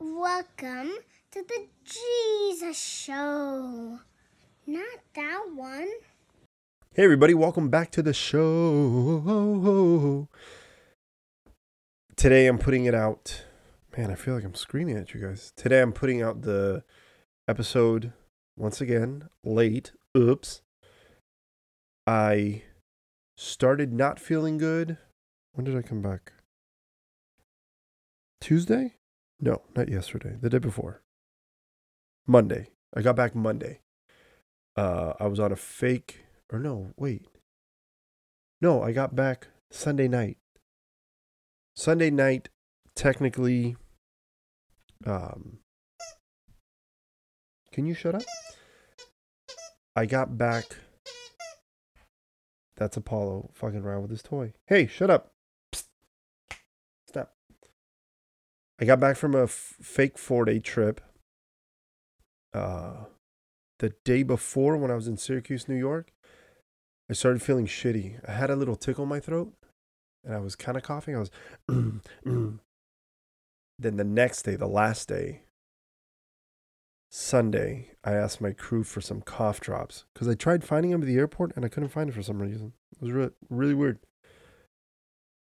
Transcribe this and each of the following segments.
Welcome to the Jesus Show. Not that one. Hey, everybody, welcome back to the show. Today I'm putting it out. Man, I feel like I'm screaming at you guys. Today I'm putting out the episode once again late. Oops. I started not feeling good. When did I come back? Tuesday? No, not yesterday. The day before. Monday. I got back Monday. Uh, I was on a fake, or no, wait. No, I got back Sunday night. Sunday night, technically. Um, can you shut up? I got back. That's Apollo fucking around with his toy. Hey, shut up. I got back from a f- fake four day trip. Uh, the day before when I was in Syracuse, New York, I started feeling shitty. I had a little tickle in my throat and I was kind of coughing. I was. then the next day, the last day, Sunday, I asked my crew for some cough drops because I tried finding them at the airport and I couldn't find it for some reason. It was really, really weird.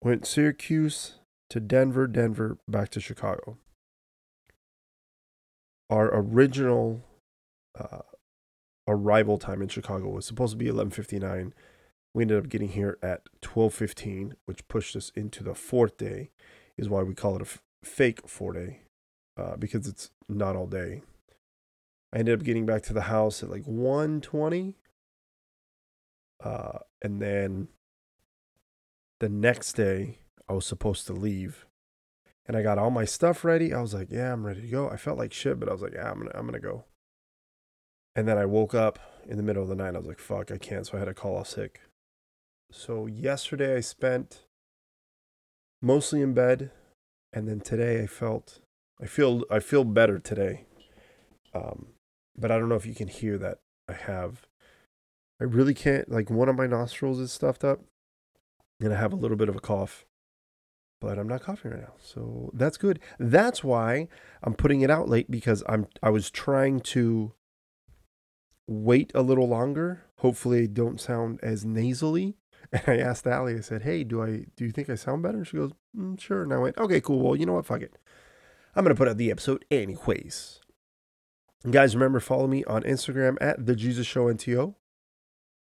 Went Syracuse to Denver, Denver, back to Chicago. Our original uh, arrival time in Chicago was supposed to be 11:59. We ended up getting here at 12:15, which pushed us into the fourth day. Is why we call it a f- fake four day, uh, because it's not all day. I ended up getting back to the house at like 1:20, uh, and then the next day I was supposed to leave, and I got all my stuff ready. I was like, "Yeah, I'm ready to go." I felt like shit, but I was like, "Yeah, I'm gonna, I'm gonna go." And then I woke up in the middle of the night. I was like, "Fuck, I can't." So I had to call off sick. So yesterday I spent mostly in bed, and then today I felt, I feel, I feel better today. Um, but I don't know if you can hear that I have. I really can't. Like one of my nostrils is stuffed up, and I have a little bit of a cough but I'm not coughing right now. So that's good. That's why I'm putting it out late because I'm I was trying to wait a little longer. Hopefully I don't sound as nasally. And I asked Allie, I said, Hey, do I do you think I sound better? And she goes, mm, sure. And I went, Okay, cool. Well, you know what? Fuck it. I'm gonna put out the episode anyways. Guys, remember follow me on Instagram at the Jesus Show NTO,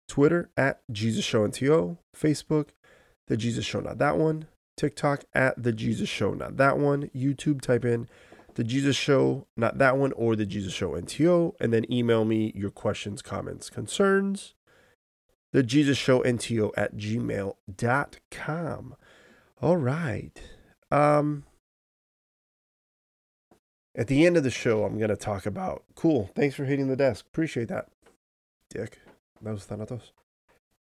Twitter at Jesus Show NTO, Facebook, the Jesus Show, not that one. TikTok at the Jesus Show, not that one. YouTube, type in the Jesus Show, not that one, or the Jesus Show NTO, and then email me your questions, comments, concerns. The Jesus Show NTO at gmail.com. All right. Um, at the end of the show, I'm going to talk about. Cool. Thanks for hitting the desk. Appreciate that. Dick. That was Thanatos.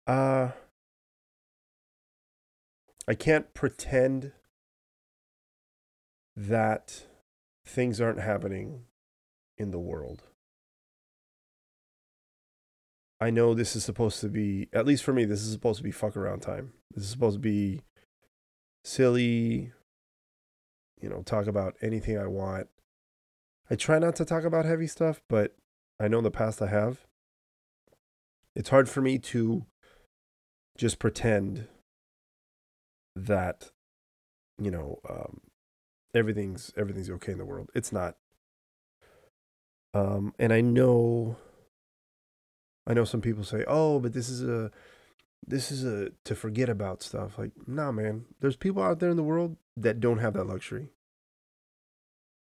Uh, I can't pretend that things aren't happening in the world. I know this is supposed to be, at least for me, this is supposed to be fuck around time. This is supposed to be silly, you know, talk about anything I want. I try not to talk about heavy stuff, but I know in the past I have. It's hard for me to just pretend that you know um, everything's everything's okay in the world. It's not. Um, and I know, I know some people say, "Oh, but this is a, this is a to forget about stuff." Like, nah, man. There's people out there in the world that don't have that luxury.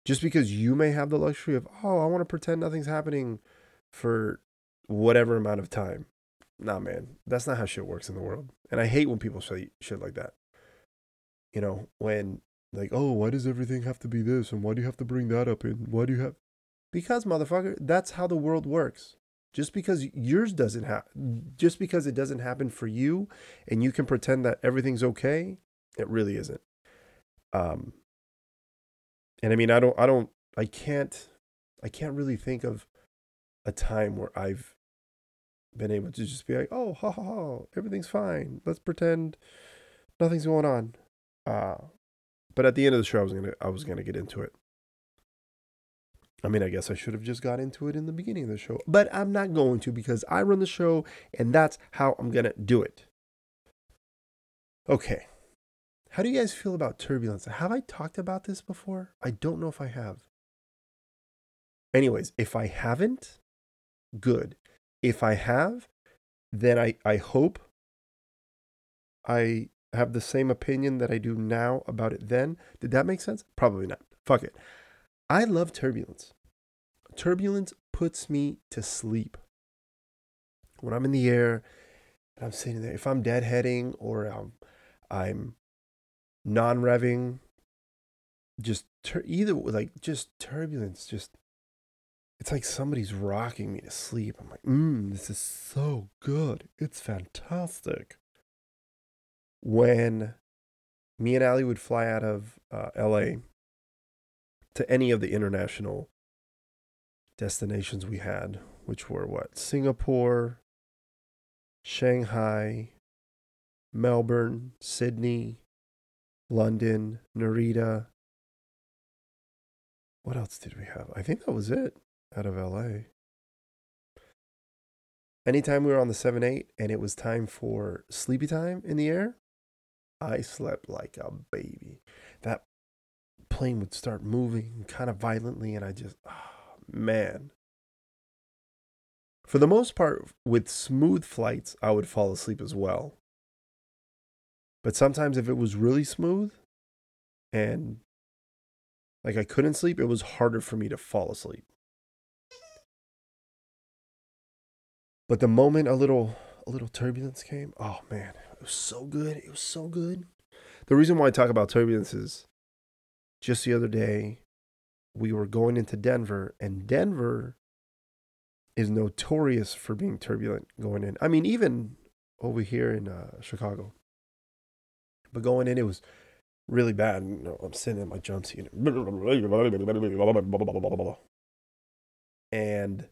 Just because you may have the luxury of, oh, I want to pretend nothing's happening for whatever amount of time. Nah, man, that's not how shit works in the world. And I hate when people say shit like that you know, when like, oh, why does everything have to be this? And why do you have to bring that up? And why do you have. Because, motherfucker, that's how the world works. Just because yours doesn't happen, just because it doesn't happen for you and you can pretend that everything's okay, it really isn't. Um, and I mean, I don't, I don't, I can't, I can't really think of a time where I've been able to just be like, oh, ha ha ha, everything's fine. Let's pretend nothing's going on. Uh, but at the end of the show, I was gonna I was gonna get into it. I mean, I guess I should have just got into it in the beginning of the show, but I'm not going to because I run the show and that's how I'm to do it. Okay. How do you guys feel about turbulence? Have I talked about this before? I don't know if I have. Anyways, if I haven't, good. If I have, then I, I hope I have the same opinion that I do now about it then. Did that make sense? Probably not. Fuck it. I love turbulence. Turbulence puts me to sleep. When I'm in the air and I'm sitting there, if I'm deadheading or um, I'm, I'm non revving, just tur- either like just turbulence, just it's like somebody's rocking me to sleep. I'm like, mmm, this is so good. It's fantastic. When me and Ali would fly out of uh, LA to any of the international destinations we had, which were what? Singapore, Shanghai, Melbourne, Sydney, London, Narita. What else did we have? I think that was it out of LA. Anytime we were on the 7 8 and it was time for sleepy time in the air, I slept like a baby. That plane would start moving kind of violently, and I just, oh, man. For the most part, with smooth flights, I would fall asleep as well. But sometimes, if it was really smooth and like I couldn't sleep, it was harder for me to fall asleep. But the moment a little little turbulence came, oh man, it was so good. It was so good. The reason why I talk about turbulence is just the other day we were going into Denver and Denver is notorious for being turbulent going in. I mean even over here in uh, Chicago. But going in it was really bad. You know, I'm sitting in my jump seat and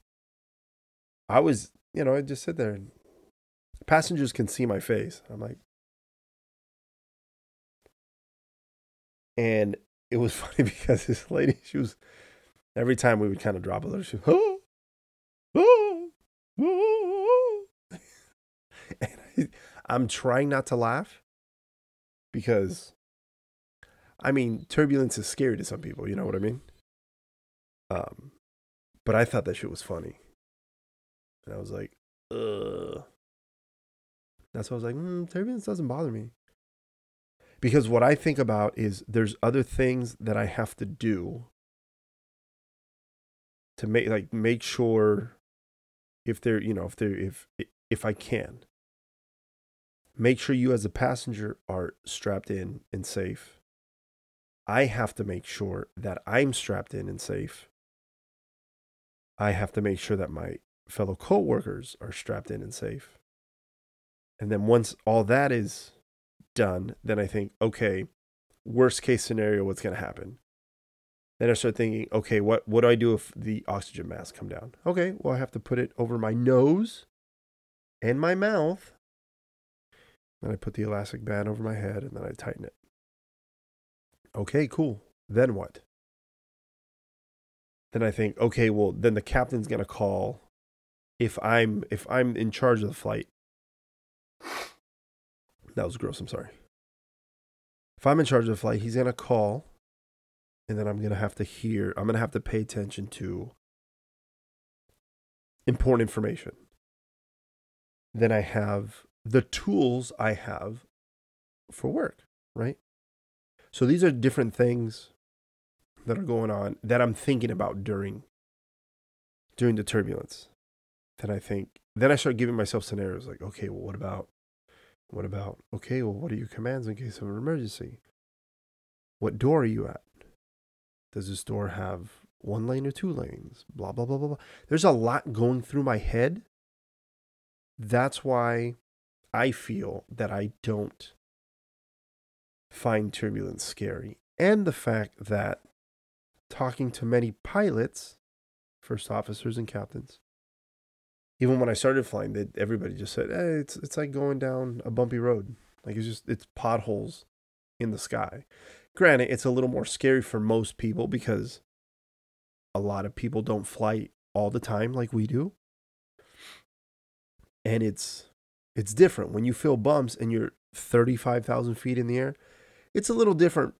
I was you know, I just sit there and passengers can see my face. I'm like, and it was funny because this lady, she was, every time we would kind of drop a little, she was, oh, oh, oh. and I, I'm trying not to laugh because, I mean, turbulence is scary to some people, you know what I mean? Um, but I thought that shit was funny. And I was like, ugh. That's why I was like, mm, turbulence doesn't bother me. Because what I think about is there's other things that I have to do to make like make sure if they're you know if they're if if I can make sure you as a passenger are strapped in and safe. I have to make sure that I'm strapped in and safe. I have to make sure that my fellow co-workers are strapped in and safe. And then once all that is done, then I think, okay, worst case scenario, what's going to happen? Then I start thinking, okay, what, what do I do if the oxygen mask come down? Okay, well, I have to put it over my nose and my mouth. Then I put the elastic band over my head and then I tighten it. Okay, cool. Then what? Then I think, okay, well, then the captain's going to call if I'm if I'm in charge of the flight. That was gross, I'm sorry. If I'm in charge of the flight, he's gonna call and then I'm gonna have to hear I'm gonna have to pay attention to important information. Then I have the tools I have for work, right? So these are different things that are going on that I'm thinking about during during the turbulence then I think, then I start giving myself scenarios like, okay, well, what about, what about, okay, well, what are your commands in case of an emergency? What door are you at? Does this door have one lane or two lanes? Blah, blah, blah, blah, blah. There's a lot going through my head. That's why I feel that I don't find turbulence scary. And the fact that talking to many pilots, first officers and captains, even when I started flying, they, everybody just said, "Hey, it's it's like going down a bumpy road. Like it's just it's potholes in the sky." Granted, it's a little more scary for most people because a lot of people don't fly all the time like we do. And it's it's different when you feel bumps and you're 35,000 feet in the air. It's a little different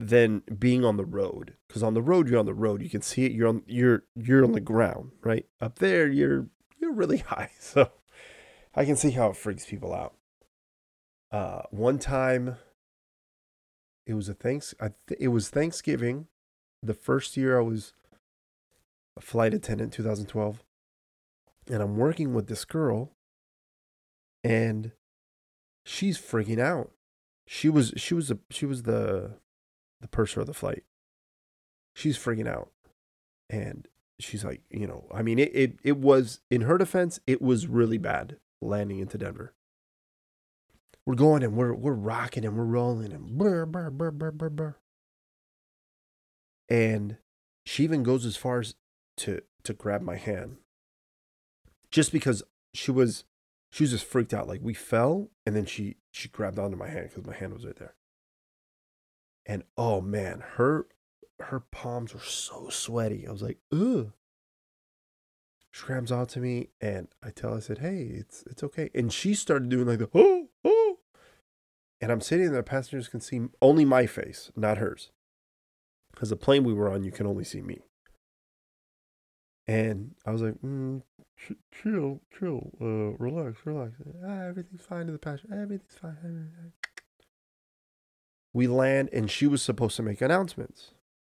than being on the road because on the road you're on the road you can see it you're on you're you're on the ground right up there you're you're really high so i can see how it freaks people out uh one time it was a thanks I th- it was thanksgiving the first year i was a flight attendant 2012 and i'm working with this girl and she's freaking out she was she was a she was the the purser of the flight. She's freaking out. And she's like, you know, I mean, it, it, it was, in her defense, it was really bad landing into Denver. We're going and we're, we're rocking and we're rolling and brr, brr, brr, brr, brr, brr. And she even goes as far as to, to grab my hand just because she was, she was just freaked out. Like we fell and then she, she grabbed onto my hand because my hand was right there and oh man, her her palms were so sweaty. I was like, ugh. She grabs onto me and I tell her, I said, hey, it's it's okay. And she started doing like the oh, oh. And I'm sitting there, the passengers can see only my face, not hers. Because the plane we were on, you can only see me. And I was like, mm, ch- chill, chill, uh, relax, relax. Ah, everything's fine in the passenger. Everything's fine we land and she was supposed to make announcements.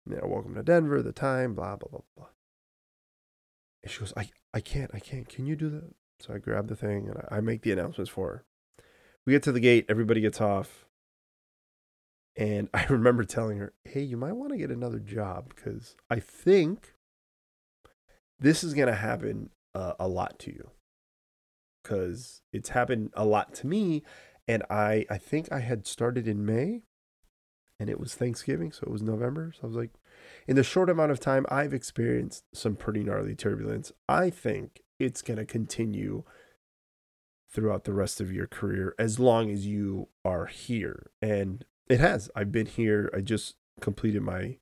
You know, welcome to Denver, the time, blah, blah, blah, blah. And she goes, I, I can't, I can't. Can you do that? So I grab the thing and I, I make the announcements for her. We get to the gate, everybody gets off. And I remember telling her, hey, you might want to get another job because I think this is going to happen uh, a lot to you. Because it's happened a lot to me. And I, I think I had started in May and it was Thanksgiving, so it was November. So I was like, in the short amount of time I've experienced some pretty gnarly turbulence. I think it's going to continue throughout the rest of your career as long as you are here. And it has. I've been here. I just completed my,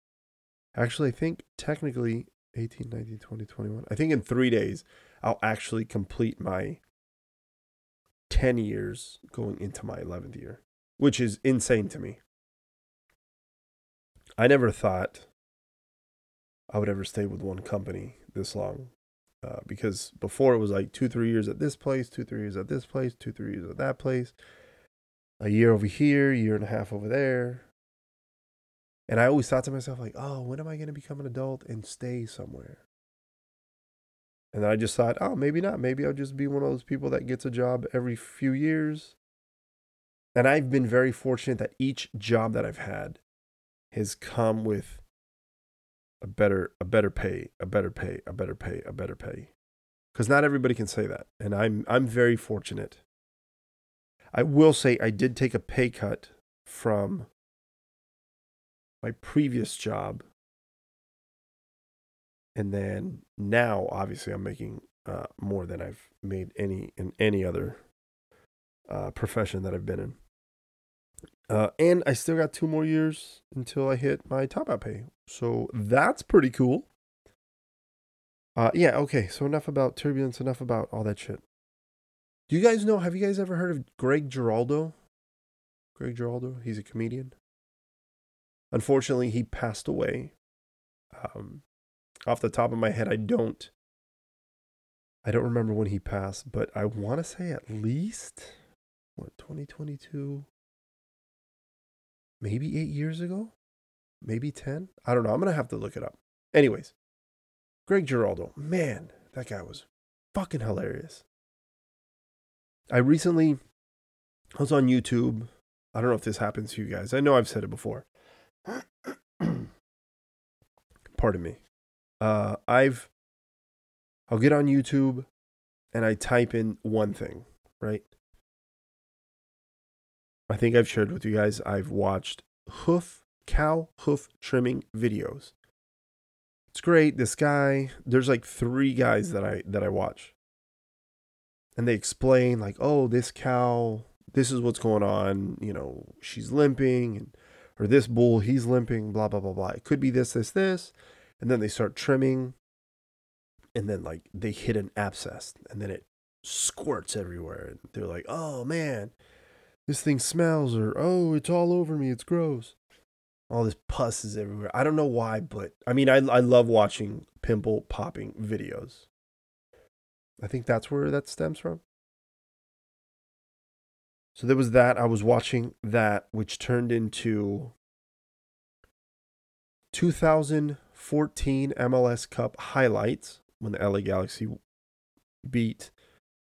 actually, I think technically 18, 19, 20, 21. I think in three days, I'll actually complete my 10 years going into my 11th year, which is insane to me. I never thought I would ever stay with one company this long. Uh, because before it was like two, three years at this place, two, three years at this place, two, three years at that place, a year over here, year and a half over there. And I always thought to myself, like, oh, when am I going to become an adult and stay somewhere? And then I just thought, oh, maybe not. Maybe I'll just be one of those people that gets a job every few years. And I've been very fortunate that each job that I've had has come with a better a better pay, a better pay, a better pay, a better pay. Cuz not everybody can say that. And I'm I'm very fortunate. I will say I did take a pay cut from my previous job. And then now obviously I'm making uh, more than I've made any in any other uh, profession that I've been in. Uh, and I still got two more years until I hit my top out pay. So that's pretty cool. Uh, yeah, okay. So enough about turbulence, enough about all that shit. Do you guys know? Have you guys ever heard of Greg Giraldo? Greg Giraldo? He's a comedian. Unfortunately, he passed away. Um, off the top of my head, I don't. I don't remember when he passed, but I want to say at least what 2022 maybe eight years ago, maybe 10. I don't know. I'm going to have to look it up. Anyways, Greg Giraldo, man, that guy was fucking hilarious. I recently I was on YouTube. I don't know if this happens to you guys. I know I've said it before. Pardon me. Uh, I've I'll get on YouTube and I type in one thing, right? I think I've shared with you guys, I've watched hoof, cow hoof trimming videos. It's great. This guy, there's like three guys that I that I watch. And they explain like, "Oh, this cow, this is what's going on, you know, she's limping and or this bull, he's limping, blah blah blah blah. It could be this this this." and then they start trimming and then like they hit an abscess and then it squirts everywhere and they're like oh man this thing smells or oh it's all over me it's gross. All this pus is everywhere. I don't know why but i mean i, I love watching pimple popping videos. I think that's where that stems from. So there was that. I was watching that which turned into 2014 mls cup highlights when the la galaxy beat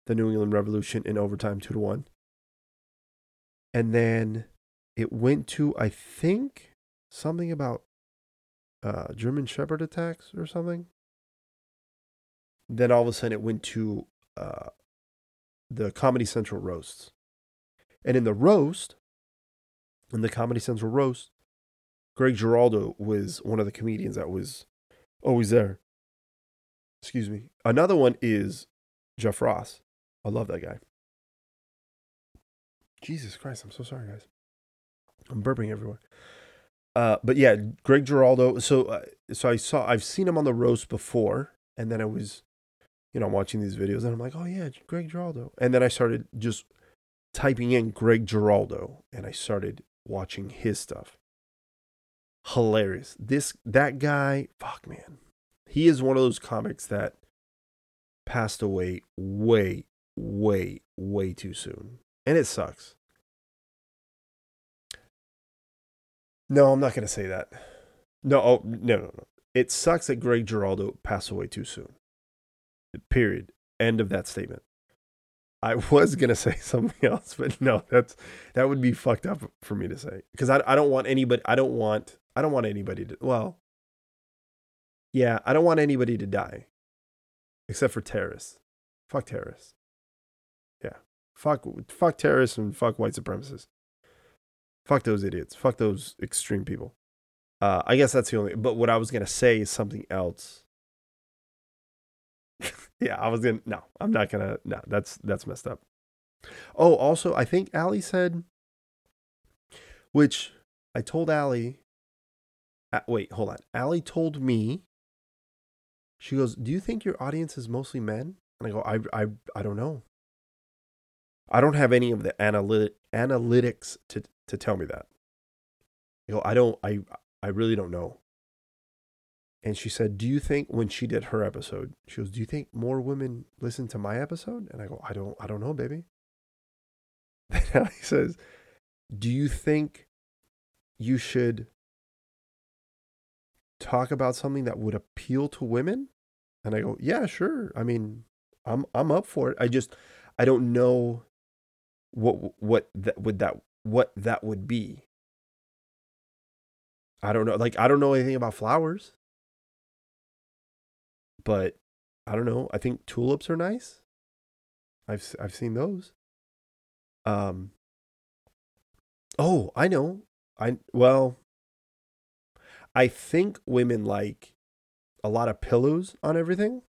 the New England Revolution in overtime, two to one. And then it went to, I think, something about uh, German Shepherd attacks or something. Then all of a sudden it went to uh, the Comedy Central roasts. And in the roast, in the Comedy Central roast, Greg Giraldo was one of the comedians that was always there. Excuse me. Another one is Jeff Ross. I love that guy. Jesus Christ, I'm so sorry, guys. I'm burping everywhere. Uh, but yeah, Greg Giraldo. So, uh, so I saw, I've seen him on the roast before, and then I was, you know, watching these videos, and I'm like, oh yeah, Greg Giraldo. And then I started just typing in Greg Giraldo, and I started watching his stuff. Hilarious. This that guy, fuck man, he is one of those comics that passed away way, way, way too soon. And it sucks. No, I'm not going to say that. No, oh, no, no, no. It sucks that Greg Giraldo passed away too soon. Period. End of that statement. I was gonna say something else, but no, that's that would be fucked up for me to say because I I don't want anybody I don't want I don't want anybody to well, yeah I don't want anybody to die, except for terrorists. Fuck terrorists. Fuck, fuck terrorists and fuck white supremacists. Fuck those idiots. Fuck those extreme people. Uh, I guess that's the only. But what I was gonna say is something else. yeah, I was gonna. No, I'm not gonna. No, that's that's messed up. Oh, also, I think Ali said, which I told Ali. Uh, wait, hold on. Ali told me. She goes, "Do you think your audience is mostly men?" And I go, "I, I, I don't know. I don't have any of the analytic analytics to to tell me that. You know, I don't I I really don't know. And she said, "Do you think when she did her episode, she goes, "Do you think more women listen to my episode?" And I go, "I don't I don't know, baby." Then he says, "Do you think you should talk about something that would appeal to women?" And I go, "Yeah, sure. I mean, I'm I'm up for it. I just I don't know what what that would that what that would be. I don't know. Like I don't know anything about flowers. But I don't know. I think tulips are nice. I've I've seen those. Um Oh, I know. I well I think women like a lot of pillows on everything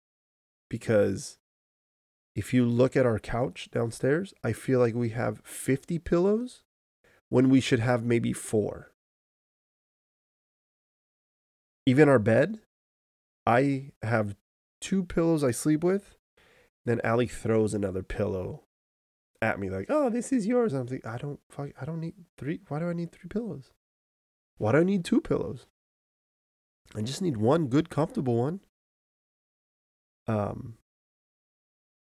because if you look at our couch downstairs, I feel like we have 50 pillows when we should have maybe four. Even our bed, I have two pillows I sleep with. Then Ali throws another pillow at me, like, "Oh, this is yours." I'm like, "I don't, fuck, I don't need three. Why do I need three pillows? Why do I need two pillows? I just need one good, comfortable one." Um,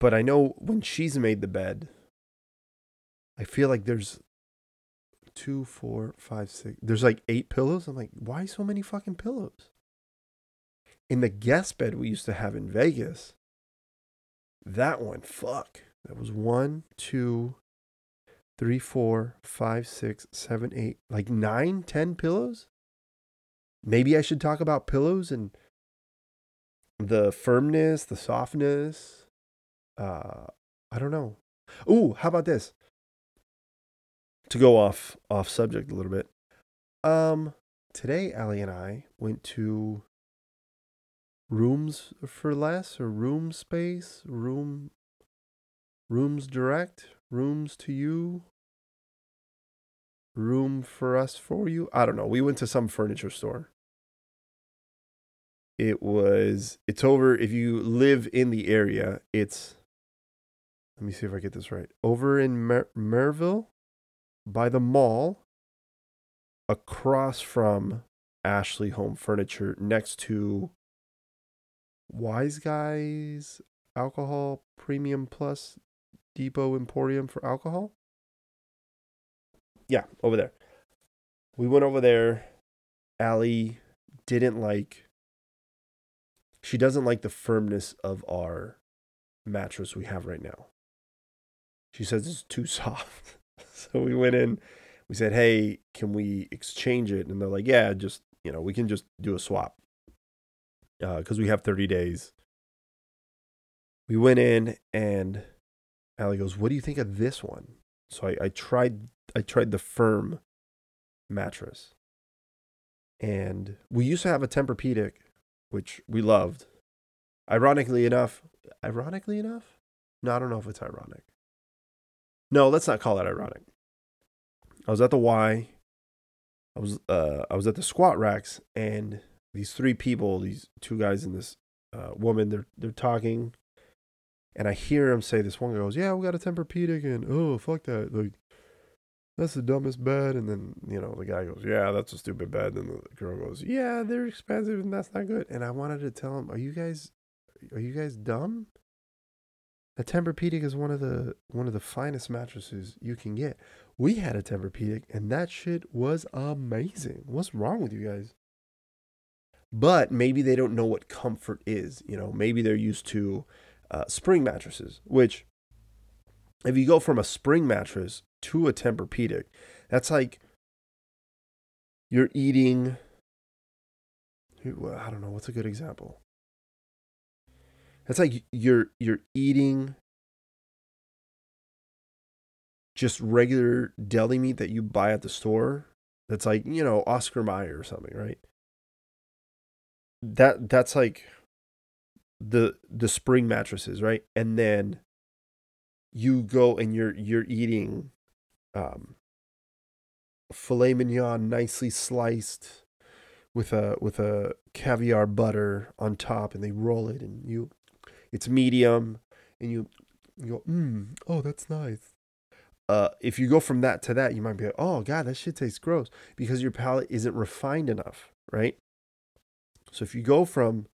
but I know when she's made the bed, I feel like there's two, four, five, six. There's like eight pillows. I'm like, why so many fucking pillows? In the guest bed we used to have in Vegas, that one, fuck. That was one, two, three, four, five, six, seven, eight, like nine, ten pillows. Maybe I should talk about pillows and the firmness, the softness, uh I don't know. Ooh, how about this? To go off off subject a little bit. Um today Ali and I went to rooms for less or room space, room rooms direct, rooms to you, room for us for you. I don't know. We went to some furniture store. it was it's over if you live in the area it's let me see if i get this right. Over in Mer- merville by the mall across from ashley home furniture next to wise guys alcohol premium plus depot emporium for alcohol? Yeah over there. We went over there. Allie didn't like she doesn't like the firmness of our mattress we have right now. She says it's too soft. so we went in, we said, "Hey, can we exchange it?" And they're like, "Yeah, just, you know, we can just do a swap." Uh, cuz we have 30 days. We went in and Allie goes, "What do you think of this one?" So I, I tried I tried the firm mattress. And we used to have a Tempur-Pedic, which we loved. Ironically enough, ironically enough? No, I don't know if it's ironic. No, let's not call that ironic. I was at the Y. I was uh I was at the squat racks and these three people, these two guys and this uh, woman, they're they're talking, and I hear him say this one goes, "Yeah, we got a Tempur-Pedic, and oh fuck that, like that's the dumbest bed. And then, you know, the guy goes, yeah, that's a stupid bed. And the girl goes, yeah, they're expensive and that's not good. And I wanted to tell him, are you guys, are you guys dumb? A Tempur-Pedic is one of the one of the finest mattresses you can get. We had a Tempur-Pedic and that shit was amazing. What's wrong with you guys? But maybe they don't know what comfort is. You know, maybe they're used to uh, spring mattresses, which if you go from a spring mattress to a Tempur-Pedic, that's like you're eating. I don't know what's a good example. That's like you're you're eating just regular deli meat that you buy at the store. That's like you know Oscar Mayer or something, right? That that's like the the spring mattresses, right? And then you go and you're you're eating um, filet mignon nicely sliced with a with a caviar butter on top and they roll it and you it's medium and you you go mm, oh that's nice uh, if you go from that to that you might be like oh god that shit tastes gross because your palate isn't refined enough right so if you go from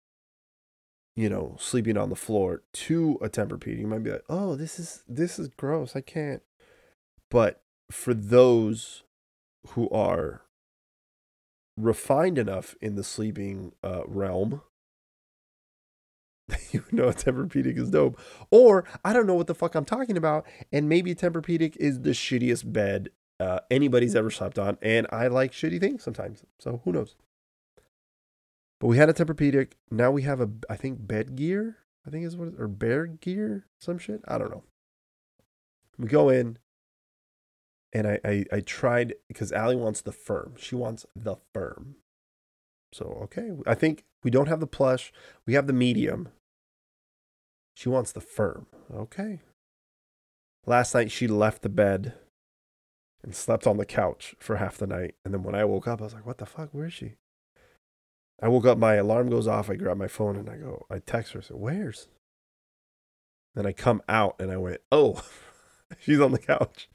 you know, sleeping on the floor to a Tempur-Pedic, you might be like, "Oh, this is this is gross. I can't." But for those who are refined enough in the sleeping uh, realm, you know a Tempur-Pedic is dope. Or I don't know what the fuck I'm talking about, and maybe Tempur-Pedic is the shittiest bed uh, anybody's ever slept on, and I like shitty things sometimes. So who knows? But we had a Tempur-Pedic. Now we have a, I think, Bedgear. I think is what, or bear gear, some shit. I don't know. We go in, and I, I, I tried because Allie wants the firm. She wants the firm. So okay, I think we don't have the plush. We have the medium. She wants the firm. Okay. Last night she left the bed and slept on the couch for half the night. And then when I woke up, I was like, what the fuck? Where is she? I woke up, my alarm goes off. I grab my phone and I go, I text her, I said, Where's? Then I come out and I went, Oh, she's on the couch.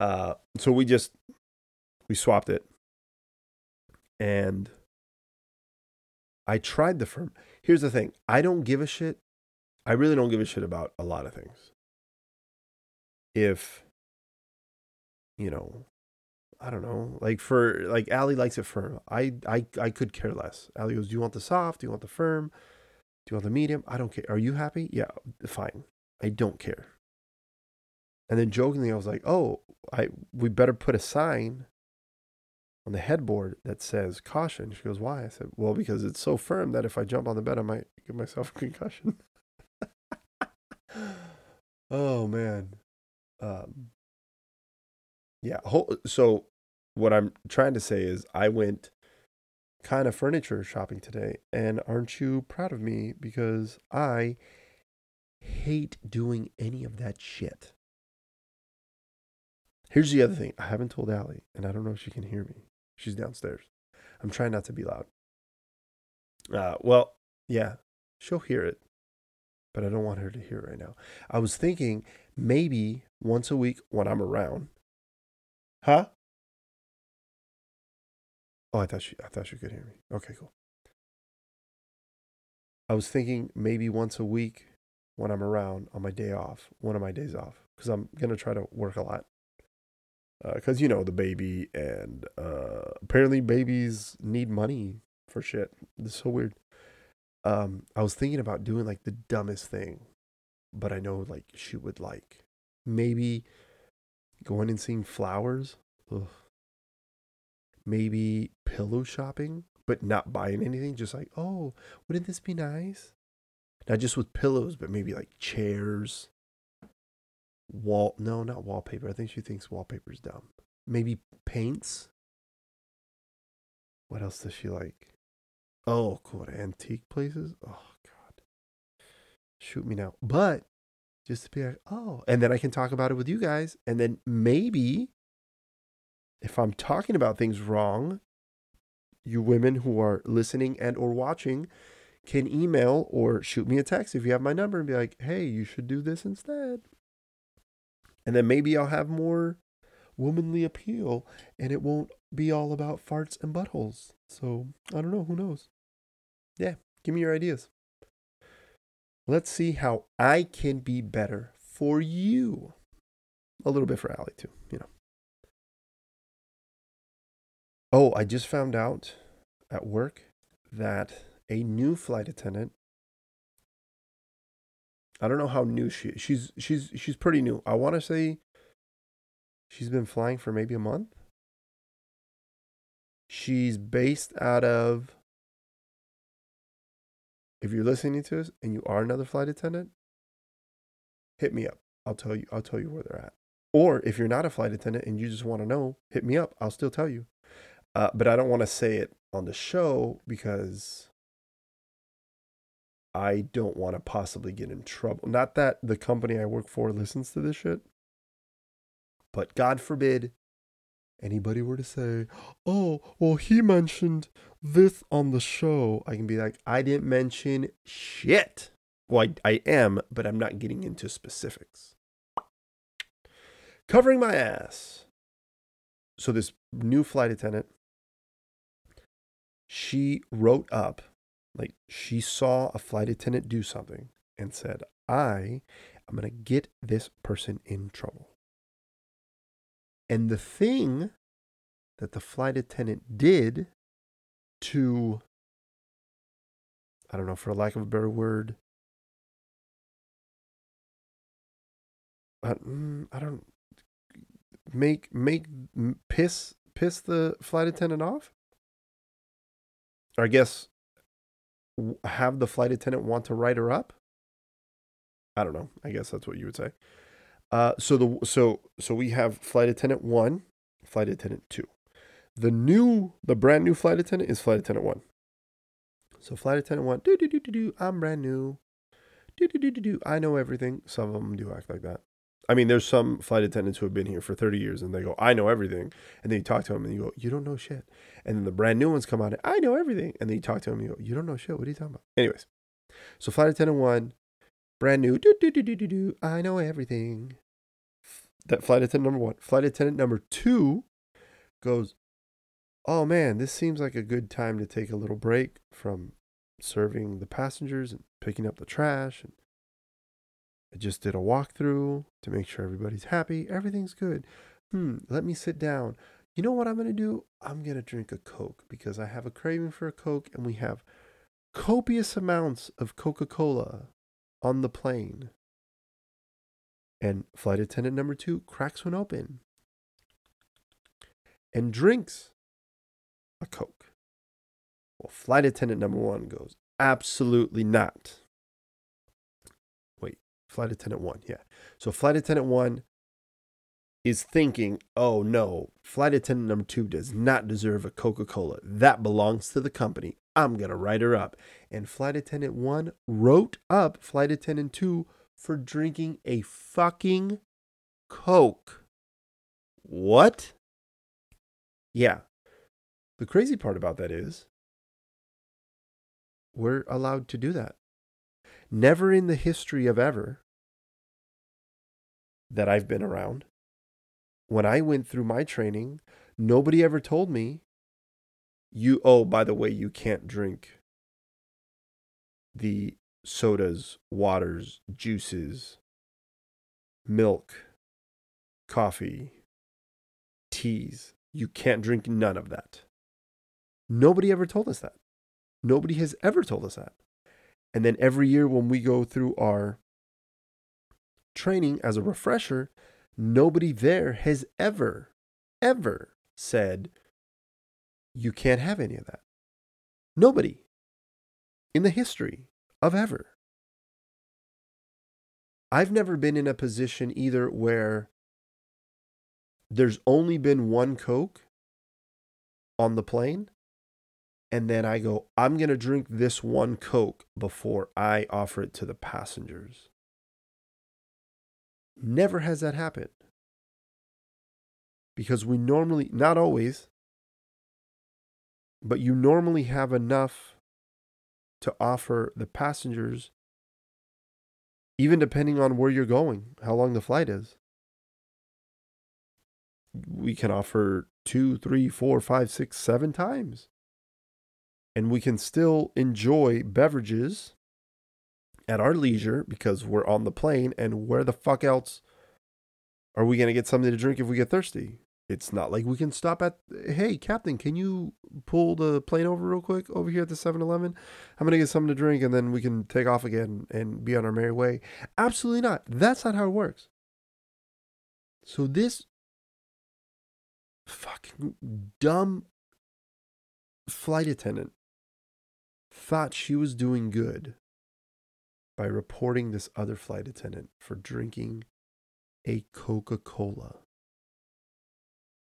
Uh, so we just, we swapped it. And I tried the firm. Here's the thing I don't give a shit. I really don't give a shit about a lot of things. If, you know, I don't know. Like for like Allie likes it firm. I I I could care less. Allie goes, Do you want the soft? Do you want the firm? Do you want the medium? I don't care. Are you happy? Yeah, fine. I don't care. And then jokingly I was like, Oh, I we better put a sign on the headboard that says caution. She goes, Why? I said, Well, because it's so firm that if I jump on the bed I might give myself a concussion. oh man. Um yeah. So what I'm trying to say is I went kind of furniture shopping today and aren't you proud of me because I hate doing any of that shit. Here's the other thing. I haven't told Allie and I don't know if she can hear me. She's downstairs. I'm trying not to be loud. Uh, well, yeah, she'll hear it, but I don't want her to hear right now. I was thinking maybe once a week when I'm around. Huh? Oh, I thought she, I thought she could hear me. Okay, cool. I was thinking maybe once a week when I'm around on my day off, one of my days off, because I'm gonna try to work a lot. Because uh, you know the baby, and uh, apparently babies need money for shit. It's so weird. Um, I was thinking about doing like the dumbest thing, but I know like she would like maybe going and seeing flowers. Ugh. Maybe pillow shopping, but not buying anything. Just like, oh, wouldn't this be nice? Not just with pillows, but maybe like chairs, wall. No, not wallpaper. I think she thinks wallpaper's dumb. Maybe paints. What else does she like? Oh, cool. Antique places. Oh God. Shoot me now. But just to be like, oh, and then I can talk about it with you guys. And then maybe if I'm talking about things wrong, you women who are listening and or watching can email or shoot me a text if you have my number and be like, hey, you should do this instead. And then maybe I'll have more womanly appeal and it won't be all about farts and buttholes. So I don't know. Who knows? Yeah, give me your ideas. Let's see how I can be better for you. A little bit for Allie, too, you know. Oh, I just found out at work that a new flight attendant I don't know how new she is. She's she's she's pretty new. I want to say she's been flying for maybe a month. She's based out of if you're listening to us and you are another flight attendant, hit me up. I'll tell you I'll tell you where they're at. Or if you're not a flight attendant and you just want to know, hit me up. I'll still tell you. Uh, but I don't want to say it on the show because I don't want to possibly get in trouble. Not that the company I work for listens to this shit, but God forbid anybody were to say, oh, well, he mentioned this on the show, I can be like, I didn't mention shit. Well, I, I am, but I'm not getting into specifics. Covering my ass. So, this new flight attendant, she wrote up, like, she saw a flight attendant do something and said, I am going to get this person in trouble. And the thing that the flight attendant did to, I don't know, for lack of a better word, I, mm, I don't make make piss piss the flight attendant off? Or i guess have the flight attendant want to write her up? I don't know. I guess that's what you would say uh, so the so so we have flight attendant one flight attendant two the new, the brand new flight attendant is flight attendant one. So flight attendant one, do do do do do, I'm brand new. Do do do do do, I know everything. Some of them do act like that. I mean, there's some flight attendants who have been here for 30 years and they go, I know everything. And then you talk to them and you go, You don't know shit. And then the brand new ones come out, and, I know everything. And then you talk to them and you go, You don't know shit. What are you talking about? Anyways, so flight attendant one, brand new, do do do do do do, I know everything. That flight attendant number one. Flight attendant number two goes, oh man, this seems like a good time to take a little break from serving the passengers and picking up the trash. And I just did a walkthrough to make sure everybody's happy. Everything's good. Hmm, let me sit down. You know what I'm going to do? I'm going to drink a Coke because I have a craving for a Coke and we have copious amounts of Coca Cola on the plane. And flight attendant number two cracks one open and drinks a Coke. Well, flight attendant number one goes, absolutely not. Wait, flight attendant one, yeah. So flight attendant one is thinking, oh no, flight attendant number two does not deserve a Coca Cola. That belongs to the company. I'm going to write her up. And flight attendant one wrote up flight attendant two for drinking a fucking Coke. What? Yeah, the crazy part about that is we're allowed to do that. Never in the history of ever that I've been around, when I went through my training, nobody ever told me, you, oh, by the way, you can't drink the sodas, waters, juices, milk, coffee, teas. You can't drink none of that. Nobody ever told us that. Nobody has ever told us that. And then every year when we go through our training as a refresher, nobody there has ever, ever said, you can't have any of that. Nobody in the history of ever. I've never been in a position either where there's only been one Coke on the plane. And then I go, I'm going to drink this one Coke before I offer it to the passengers. Never has that happened. Because we normally, not always, but you normally have enough to offer the passengers, even depending on where you're going, how long the flight is we can offer two, three, four, five, six, seven times. And we can still enjoy beverages at our leisure because we're on the plane. And where the fuck else are we going to get something to drink if we get thirsty? It's not like we can stop at, hey, Captain, can you pull the plane over real quick over here at the 7 Eleven? I'm going to get something to drink and then we can take off again and be on our merry way. Absolutely not. That's not how it works. So, this fucking dumb flight attendant thought she was doing good by reporting this other flight attendant for drinking a Coca Cola.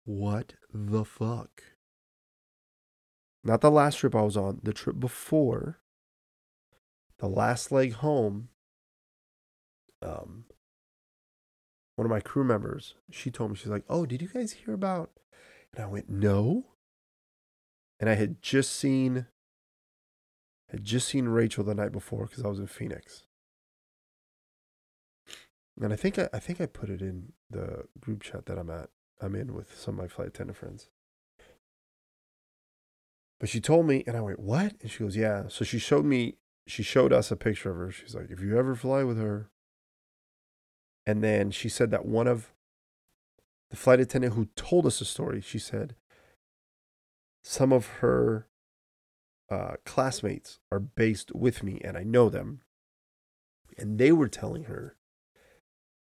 What the fuck? Not the last trip I was on, the trip before, the last leg home. Um, one of my crew members, she told me, she's like, Oh, did you guys hear about and I went, no. And I had just seen had just seen Rachel the night before because I was in Phoenix. And I think I, I think I put it in the group chat that I'm at. I'm in with some of my flight attendant friends. But she told me, and I went, "What?" And she goes, "Yeah." So she showed me, she showed us a picture of her. She's like, "If you ever fly with her," and then she said that one of the flight attendant who told us the story, she said some of her uh, classmates are based with me and I know them. And they were telling her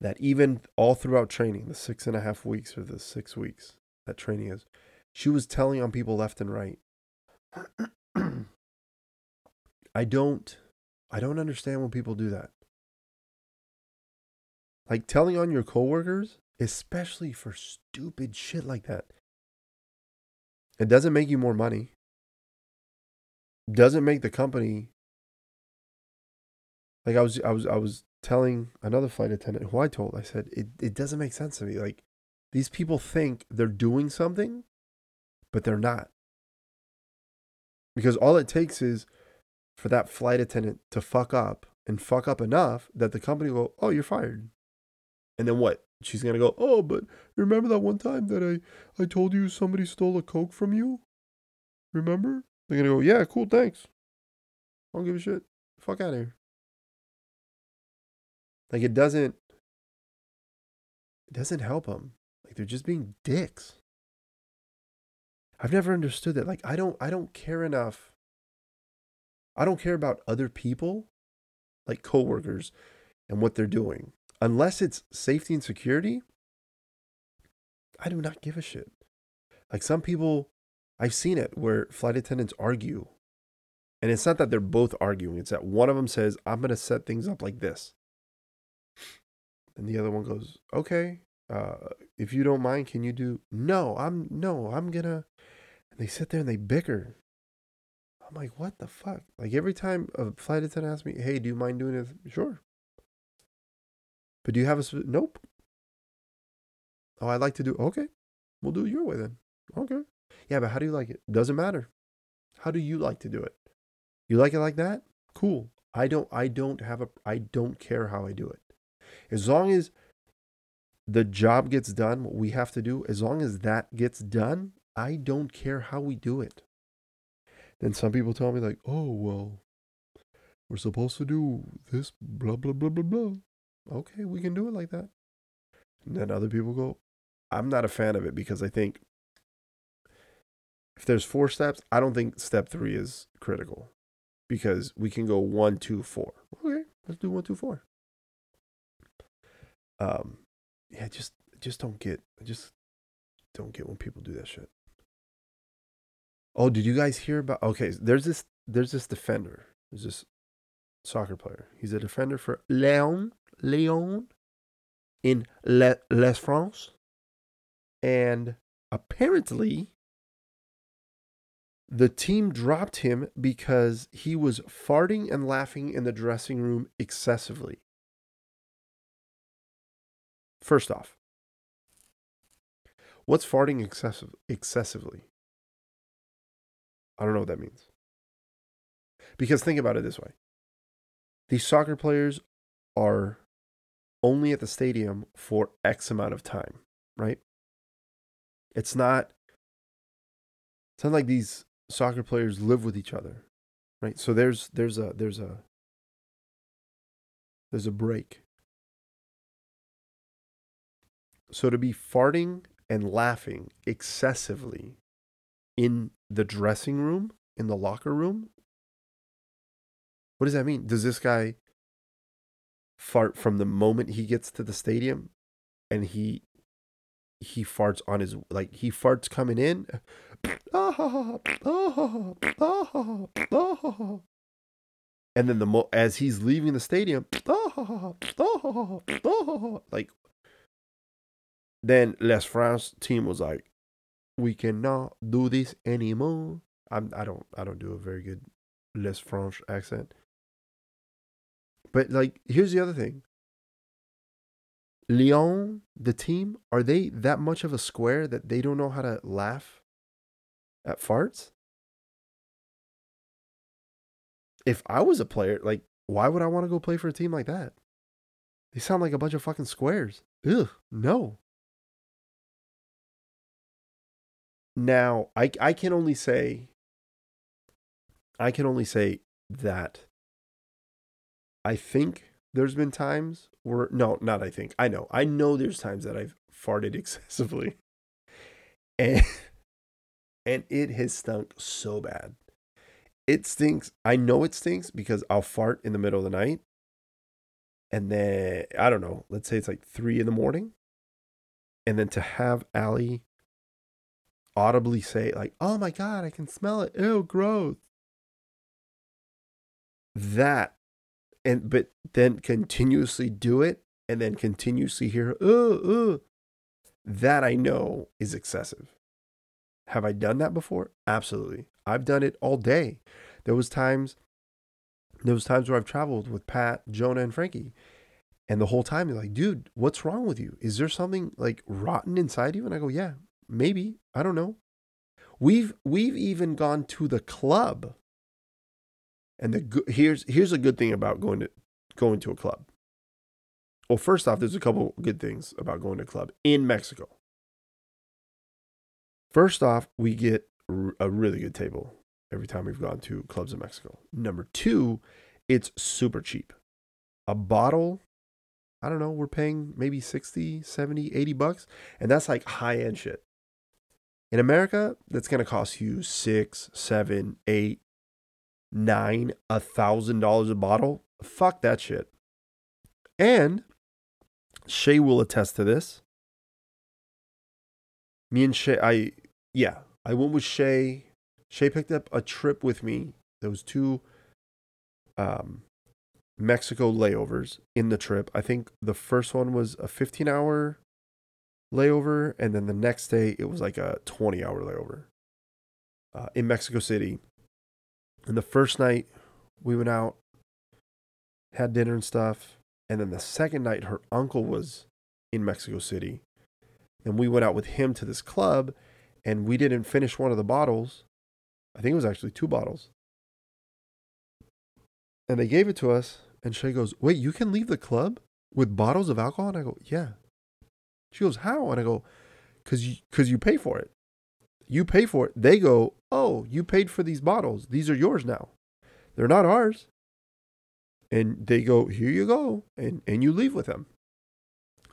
that even all throughout training, the six and a half weeks or the six weeks that training is, she was telling on people left and right. I don't I don't understand when people do that. Like telling on your coworkers especially for stupid shit like that. It doesn't make you more money. Doesn't make the company like I was I was I was telling another flight attendant who I told, I said, it, it doesn't make sense to me. Like these people think they're doing something, but they're not. Because all it takes is for that flight attendant to fuck up and fuck up enough that the company will, oh, you're fired. And then what? She's gonna go, oh, but remember that one time that I, I told you somebody stole a Coke from you? Remember? They're gonna go, yeah, cool, thanks. I don't give a shit. Fuck out of here. Like it doesn't it doesn't help them. Like they're just being dicks. I've never understood that. Like I don't I don't care enough. I don't care about other people, like coworkers, and what they're doing unless it's safety and security, I do not give a shit. Like some people, I've seen it where flight attendants argue. And it's not that they're both arguing, it's that one of them says, I'm going to set things up like this. And the other one goes, okay, uh, if you don't mind, can you do, no, I'm, no, I'm to, and they sit there and they bicker. I'm like, what the fuck? Like every time a flight attendant asks me, hey, do you mind doing this? Sure. But do you have a nope? Oh, I'd like to do okay. We'll do it your way then. Okay. Yeah, but how do you like it? Doesn't matter. How do you like to do it? You like it like that? Cool. I don't I don't have a I don't care how I do it. As long as the job gets done, what we have to do, as long as that gets done, I don't care how we do it. Then some people tell me like, "Oh, well, we're supposed to do this blah blah blah blah blah." Okay, we can do it like that. And then other people go, I'm not a fan of it because I think if there's four steps, I don't think step three is critical because we can go one, two, four. Okay, let's do one, two, four. Um, yeah, just just don't get, just don't get when people do that shit. Oh, did you guys hear about? Okay, there's this there's this defender. There's this soccer player. He's a defender for Lyon Lyon in Le, Les France, and apparently the team dropped him because he was farting and laughing in the dressing room excessively. First off, what's farting excessive, excessively? I don't know what that means. Because think about it this way these soccer players are only at the stadium for X amount of time, right? It's not it's not like these soccer players live with each other, right? So there's there's a there's a there's a break. So to be farting and laughing excessively in the dressing room, in the locker room, what does that mean? Does this guy fart from the moment he gets to the stadium and he he farts on his like he farts coming in and then the mo- as he's leaving the stadium like then Les France team was like we cannot do this anymore I'm I don't I don't do a very good Les French accent but like here's the other thing Lyon, the team, are they that much of a square that they don't know how to laugh at farts? If I was a player, like, why would I want to go play for a team like that? They sound like a bunch of fucking squares. Ugh, no. Now, I I can only say I can only say that I think there's been times where no, not I think. I know. I know there's times that I've farted excessively. And and it has stunk so bad. It stinks. I know it stinks because I'll fart in the middle of the night. And then I don't know, let's say it's like three in the morning. And then to have Allie audibly say, like, oh my God, I can smell it. Ew, gross. That and but then continuously do it and then continuously hear uh uh that I know is excessive. Have I done that before? Absolutely. I've done it all day. There was times there was times where I've traveled with Pat, Jonah, and Frankie. And the whole time they're like, dude, what's wrong with you? Is there something like rotten inside you? And I go, yeah, maybe. I don't know. We've we've even gone to the club and the here's here's a good thing about going to going to a club. Well, first off, there's a couple good things about going to a club in Mexico. First off, we get a really good table every time we've gone to clubs in Mexico. Number two, it's super cheap. A bottle, I don't know, we're paying maybe 60, 70, 80 bucks. And that's like high end shit. In America, that's going to cost you six, seven, eight, nine, a thousand dollars a bottle. Fuck that shit. And Shay will attest to this. Me and Shay, I, yeah, I went with Shay. Shay picked up a trip with me. Those two um, Mexico layovers in the trip. I think the first one was a 15 hour layover, and then the next day it was like a 20 hour layover uh, in Mexico City. And the first night we went out, had dinner and stuff. And then the second night, her uncle was in Mexico City. And we went out with him to this club and we didn't finish one of the bottles. I think it was actually two bottles. and they gave it to us. And Shay goes, Wait, you can leave the club with bottles of alcohol? And I go, Yeah. She goes, How? And I go, Because you, cause you pay for it. You pay for it. They go, Oh, you paid for these bottles. These are yours now. They're not ours. And they go, Here you go. And, and you leave with them.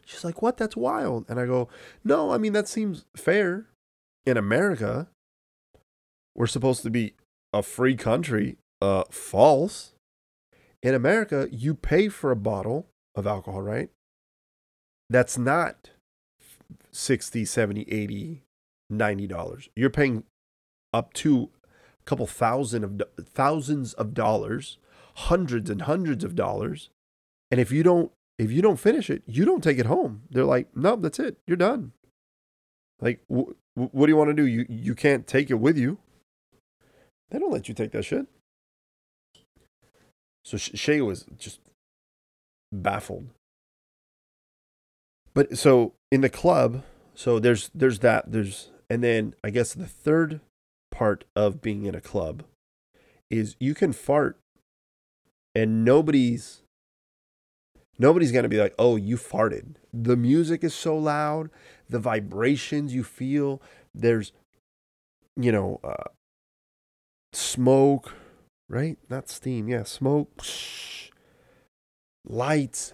She's like, What? That's wild. And I go, No, I mean, that seems fair. In America, we're supposed to be a free country. Uh, false. In America, you pay for a bottle of alcohol, right? That's not 60, 70, 80, 90 dollars. You're paying up to a couple thousand of thousands of dollars, hundreds and hundreds of dollars. And if you don't if you don't finish it, you don't take it home. They're like, "No, that's it. You're done." Like wh- what do you want to do? You you can't take it with you. They don't let you take that shit. So Shay was just baffled. But so in the club, so there's there's that there's and then I guess the third part of being in a club is you can fart and nobody's nobody's going to be like, "Oh, you farted." The music is so loud, the vibrations you feel, there's you know, uh, smoke, right? Not steam, yeah, smoke. Lights.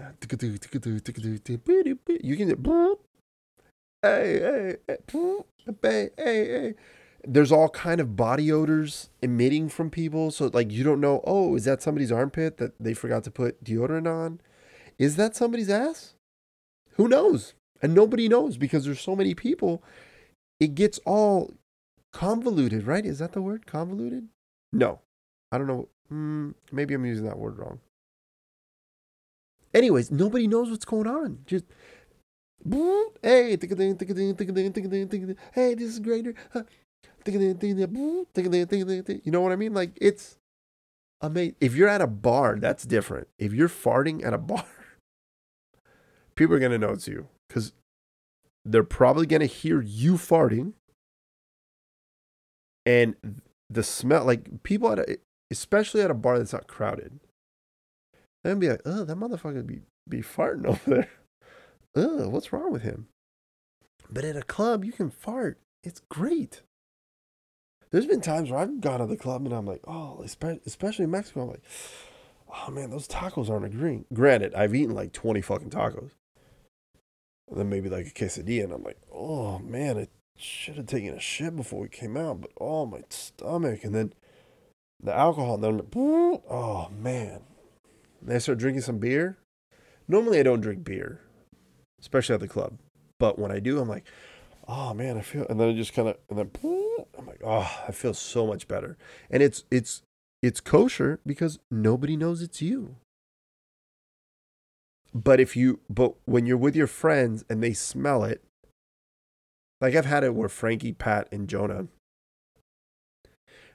You can hey, hey, hey, hey. There's all kind of body odors emitting from people. So like you don't know, oh, is that somebody's armpit that they forgot to put deodorant on? Is that somebody's ass? Who knows? And nobody knows because there's so many people. It gets all convoluted, right? Is that the word? Convoluted? No. I don't know. Mm, maybe I'm using that word wrong. Anyways, nobody knows what's going on. Just hey, hey, this is greater. You know what I mean? Like it's amazing. If you're at a bar, that's different. If you're farting at a bar, people are gonna notice you because they're probably gonna hear you farting, and the smell. Like people at a, especially at a bar that's not crowded, they're gonna be like, "Oh, that motherfucker be be farting over there." Ugh, what's wrong with him? But at a club, you can fart. It's great. There's been times where I've gone to the club and I'm like, oh, especially in Mexico, I'm like, oh man, those tacos aren't agreeing. Granted, I've eaten like 20 fucking tacos. And then maybe like a quesadilla, and I'm like, oh man, I should have taken a shit before we came out, but oh, my stomach. And then the alcohol, and then I'm like, oh man. And I start drinking some beer. Normally, I don't drink beer especially at the club. But when I do, I'm like, oh man, I feel, and then I just kind of, and then I'm like, oh, I feel so much better. And it's it's it's kosher because nobody knows it's you. But if you, but when you're with your friends and they smell it, like I've had it where Frankie, Pat, and Jonah.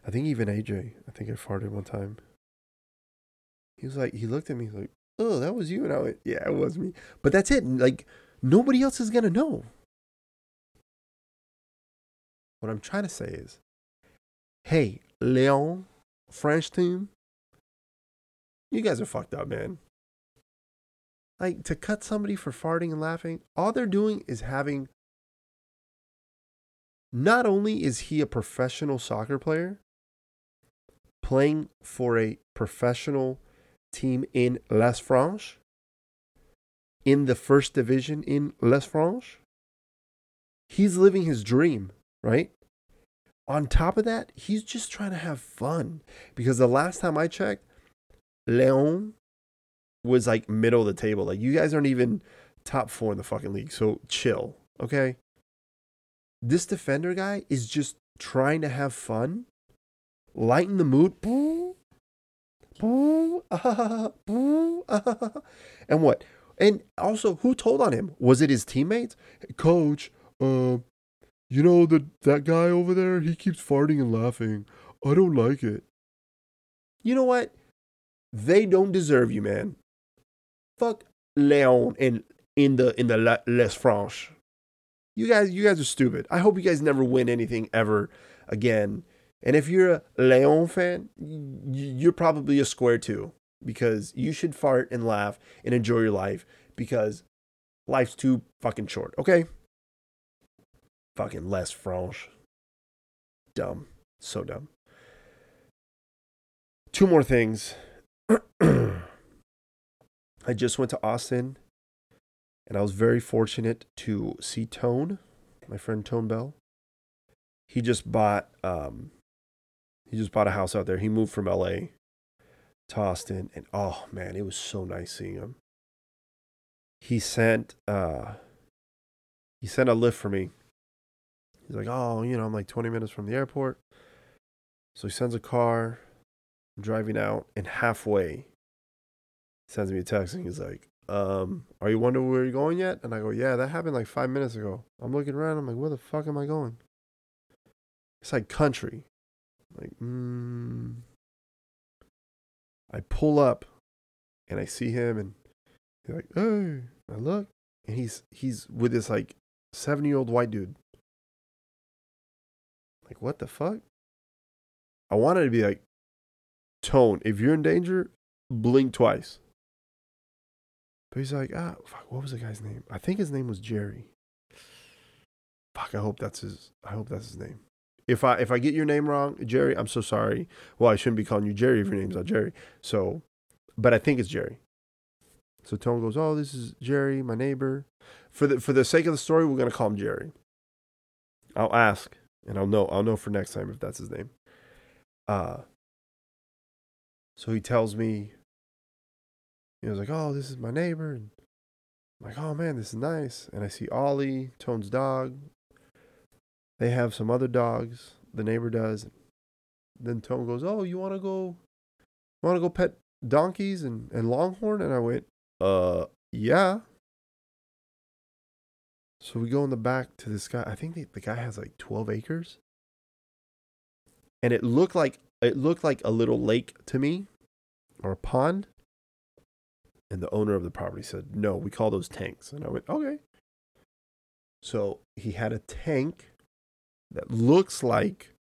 I think even AJ. I think I farted one time. He was like, he looked at me like, oh, that was you. And I went, yeah, it was me. But that's it. Like, nobody else is going to know. What I'm trying to say is, hey, Lyon, French team, you guys are fucked up, man. Like, to cut somebody for farting and laughing, all they're doing is having. Not only is he a professional soccer player, playing for a professional team in Les Franches, in the first division in Les Franches. He's living his dream, right? On top of that, he's just trying to have fun because the last time I checked, Lyon was like middle of the table. Like, you guys aren't even top four in the fucking league. So chill, okay? This defender guy is just trying to have fun, lighten the mood. and what? And also, who told on him? Was it his teammates? Coach, uh, you know that that guy over there? He keeps farting and laughing. I don't like it. You know what? They don't deserve you, man. Fuck Lyon in in the in the Les Franches. You guys, you guys are stupid. I hope you guys never win anything ever again and if you're a Lyon fan, you're probably a square too. because you should fart and laugh and enjoy your life because life's too fucking short, okay? Fucking Les Franche. Dumb. So dumb. Two more things. I just went to Austin and I was very fortunate to see Tone, my friend Tone Bell. He just bought um he just bought a house out there. He moved from LA to Austin and oh man, it was so nice seeing him. He sent uh he sent a Lyft for me. He's like, "Oh, you know, I'm like 20 minutes from the airport." So he sends a car. I'm driving out and halfway sends me a text and he's like, um, are you wondering where you're going yet? And I go, yeah, that happened like five minutes ago. I'm looking around. I'm like, where the fuck am I going? It's like country. Like, mm. I pull up and I see him and he's like, hey, I look. And he's, he's with this like 70 year old white dude. Like, what the fuck? I wanted to be like, Tone, if you're in danger, blink twice. But he's like, ah, fuck, what was the guy's name? I think his name was Jerry. Fuck, I hope that's his. I hope that's his name. If I if I get your name wrong, Jerry, I'm so sorry. Well, I shouldn't be calling you Jerry if your name's not Jerry. So, but I think it's Jerry. So Tone goes, oh, this is Jerry, my neighbor. For the for the sake of the story, we're gonna call him Jerry. I'll ask, and I'll know. I'll know for next time if that's his name. Uh. So he tells me he was like, "Oh, this is my neighbor," and I'm like, "Oh man, this is nice." And I see Ollie, Tone's dog. They have some other dogs. The neighbor does. Then Tone goes, "Oh, you want to go? Want to go pet donkeys and and Longhorn?" And I went, "Uh, yeah." So we go in the back to this guy. I think the, the guy has like 12 acres. And it looked like it looked like a little lake to me or a pond. And the owner of the property said, No, we call those tanks. And I went, Okay. So he had a tank that looks like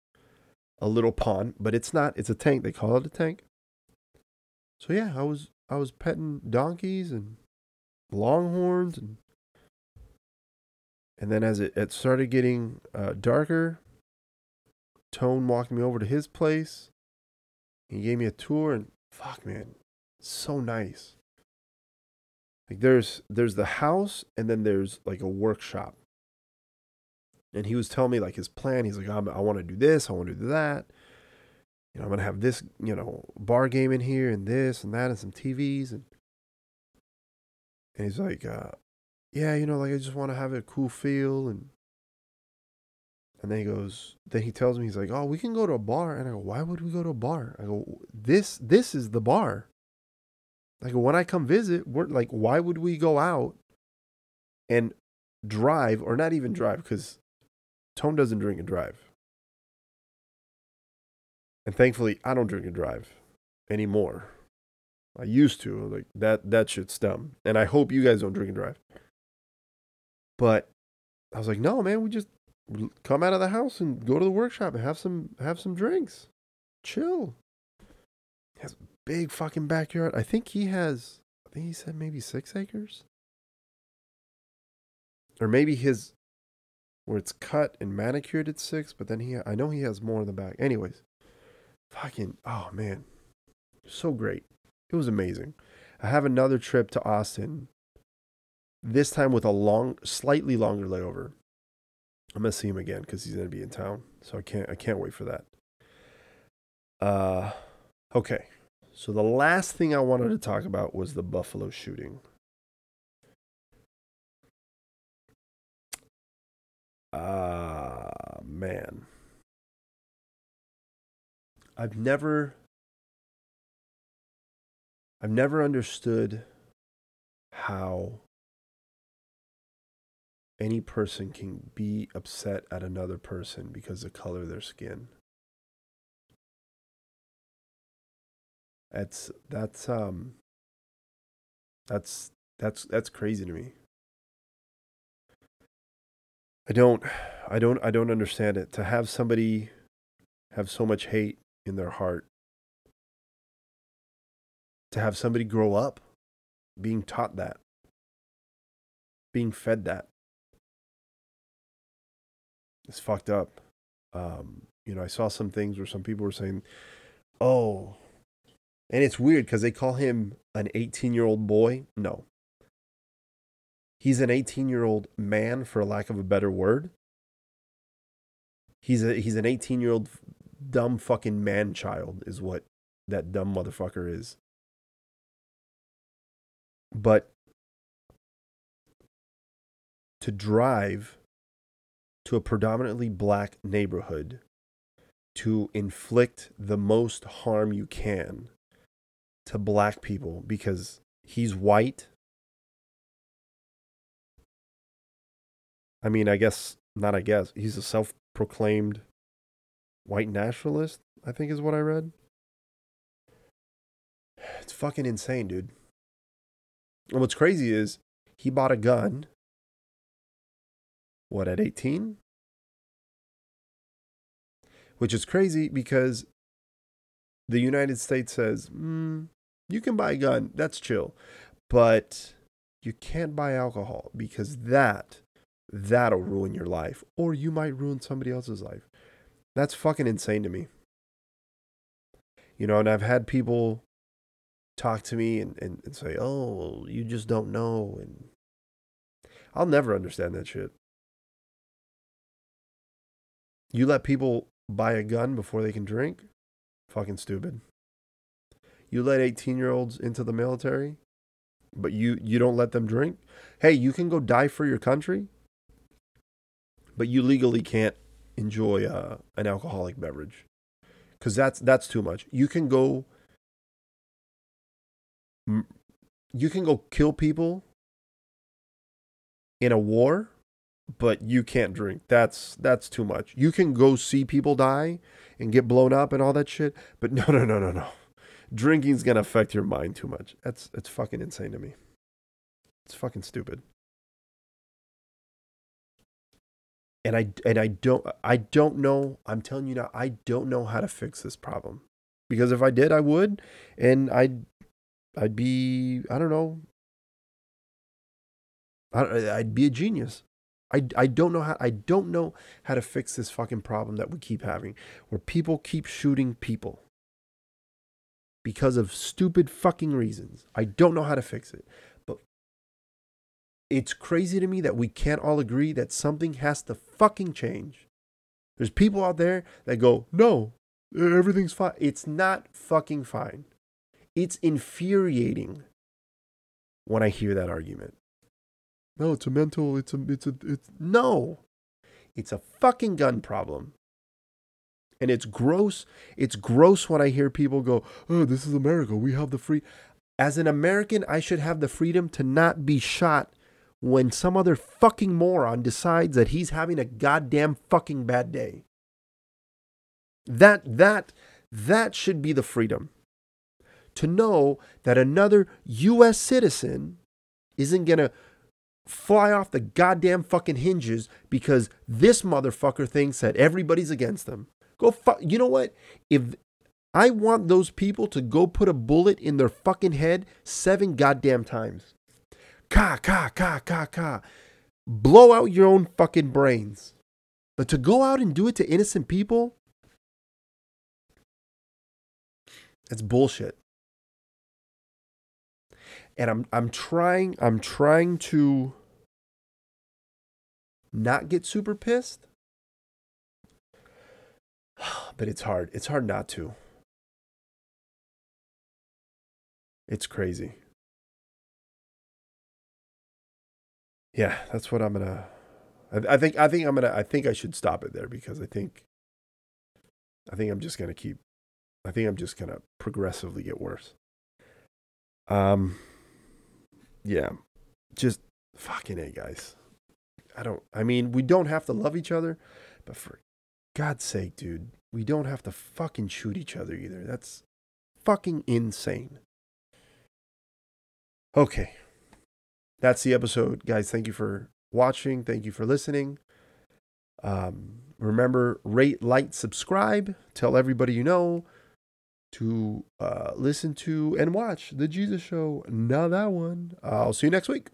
a little pond, but it's not. It's a tank. They call it a tank. So yeah, I was I was petting donkeys and longhorns and and then as it, it started getting uh, darker, Tone walked me over to his place. He gave me a tour and fuck man, so nice. Like there's there's the house and then there's like a workshop. And he was telling me like his plan. He's like, i want to do this, I want to do that. You know, I'm gonna have this, you know, bar game in here and this and that and some TVs and and he's like, uh, yeah, you know, like I just want to have a cool feel and and then he goes, then he tells me he's like, oh, we can go to a bar. And I go, why would we go to a bar? I go, this this is the bar. Like when I come visit, we're like, why would we go out and drive or not even drive? Because Tone doesn't drink and drive. And thankfully, I don't drink and drive anymore. I used to. Like that that shit's dumb. And I hope you guys don't drink and drive. But I was like, no, man, we just come out of the house and go to the workshop and have some have some drinks. Chill. He has a big fucking backyard. I think he has, I think he said maybe six acres. Or maybe his, where it's cut and manicured, at six, but then he, I know he has more in the back. Anyways, fucking, oh man, so great. It was amazing. I have another trip to Austin, this time with a long, slightly longer layover. I'm gonna see him again because he's gonna be in town, so I can't, I can't wait for that. Uh, okay. So the last thing I wanted to talk about was the Buffalo shooting. Ah, man. I've never I've never understood how any person can be upset at another person because of the color of their skin. That's that's um that's that's that's crazy to me. I don't I don't I don't understand it. To have somebody have so much hate in their heart to have somebody grow up being taught that, being fed that. It's fucked up. Um, you know, I saw some things where some people were saying, oh, and it's weird because they call him an 18 year old boy. No. He's an 18 year old man, for lack of a better word. He's a he's an 18 year old dumb fucking man child, is what that dumb motherfucker is. But to drive to a predominantly black neighborhood to inflict the most harm you can to black people because he's white. I mean, I guess, not I guess, he's a self proclaimed white nationalist, I think is what I read. It's fucking insane, dude. And what's crazy is he bought a gun, what, at 18? Which is crazy because the United States says, mm, you can buy a gun, that's chill. But you can't buy alcohol because that, that'll ruin your life. Or you might ruin somebody else's life. That's fucking insane to me. You know, and I've had people talk to me and, and, and say, oh, you just don't know. And I'll never understand that shit. You let people buy a gun before they can drink? Fucking stupid. You let 18 year olds into the military, but you, you don't let them drink? Hey, you can go die for your country, but you legally can't enjoy uh, an alcoholic beverage because that's that's too much. You can go you can go kill people in a war, but you can't drink. That's that's too much. You can go see people die and get blown up and all that shit, but no no no no no. Drinking's gonna affect your mind too much. That's it's fucking insane to me. It's fucking stupid. And I and I don't I don't know. I'm telling you now, I don't know how to fix this problem. Because if I did, I would, and I'd I'd be I don't know. I'd be a genius. I, I don't know how I don't know how to fix this fucking problem that we keep having, where people keep shooting people because of stupid fucking reasons. I don't know how to fix it it's crazy to me that we can't all agree that something has to fucking change. There's people out there that go, no, everything's fine. It's not fucking fine. It's infuriating when I hear that argument. No, it's a mental, it's a, it's a, it's, no. It's a fucking gun problem. And it's gross. It's gross when I hear people go, oh, this is America. We have the free. As an American, I should have the freedom to not be shot when some other fucking moron decides that he's having a goddamn fucking bad day. That that that should be the freedom. To know that another US citizen isn't going to fly off the goddamn fucking hinges because this motherfucker thinks that everybody's against them. Go fuck. You know what? If I want those people to go put a bullet in their fucking head seven goddamn times. Ka, ka, ka, ka, ka. Blow out your own fucking brains. But to go out and do it to innocent people, that's bullshit. And I'm I'm trying I'm trying to not get super pissed. But it's hard. It's hard not to. It's crazy. Yeah, that's what I'm gonna. I, I, think I think I'm gonna. I think I should stop it there because I think. I think I'm just gonna keep. I think I'm just gonna progressively get worse. Um. Yeah, just fucking a guys. I don't. I mean, we don't have to love each other, but for God's sake, dude, we don't have to fucking shoot each other either. That's fucking insane. Okay that's the episode, guys. Thank you for watching. Thank you for listening. Um, remember, rate, like, subscribe. Tell everybody you know. to uh, listen to and watch the Jesus Show. Not that one. I'll see you next week.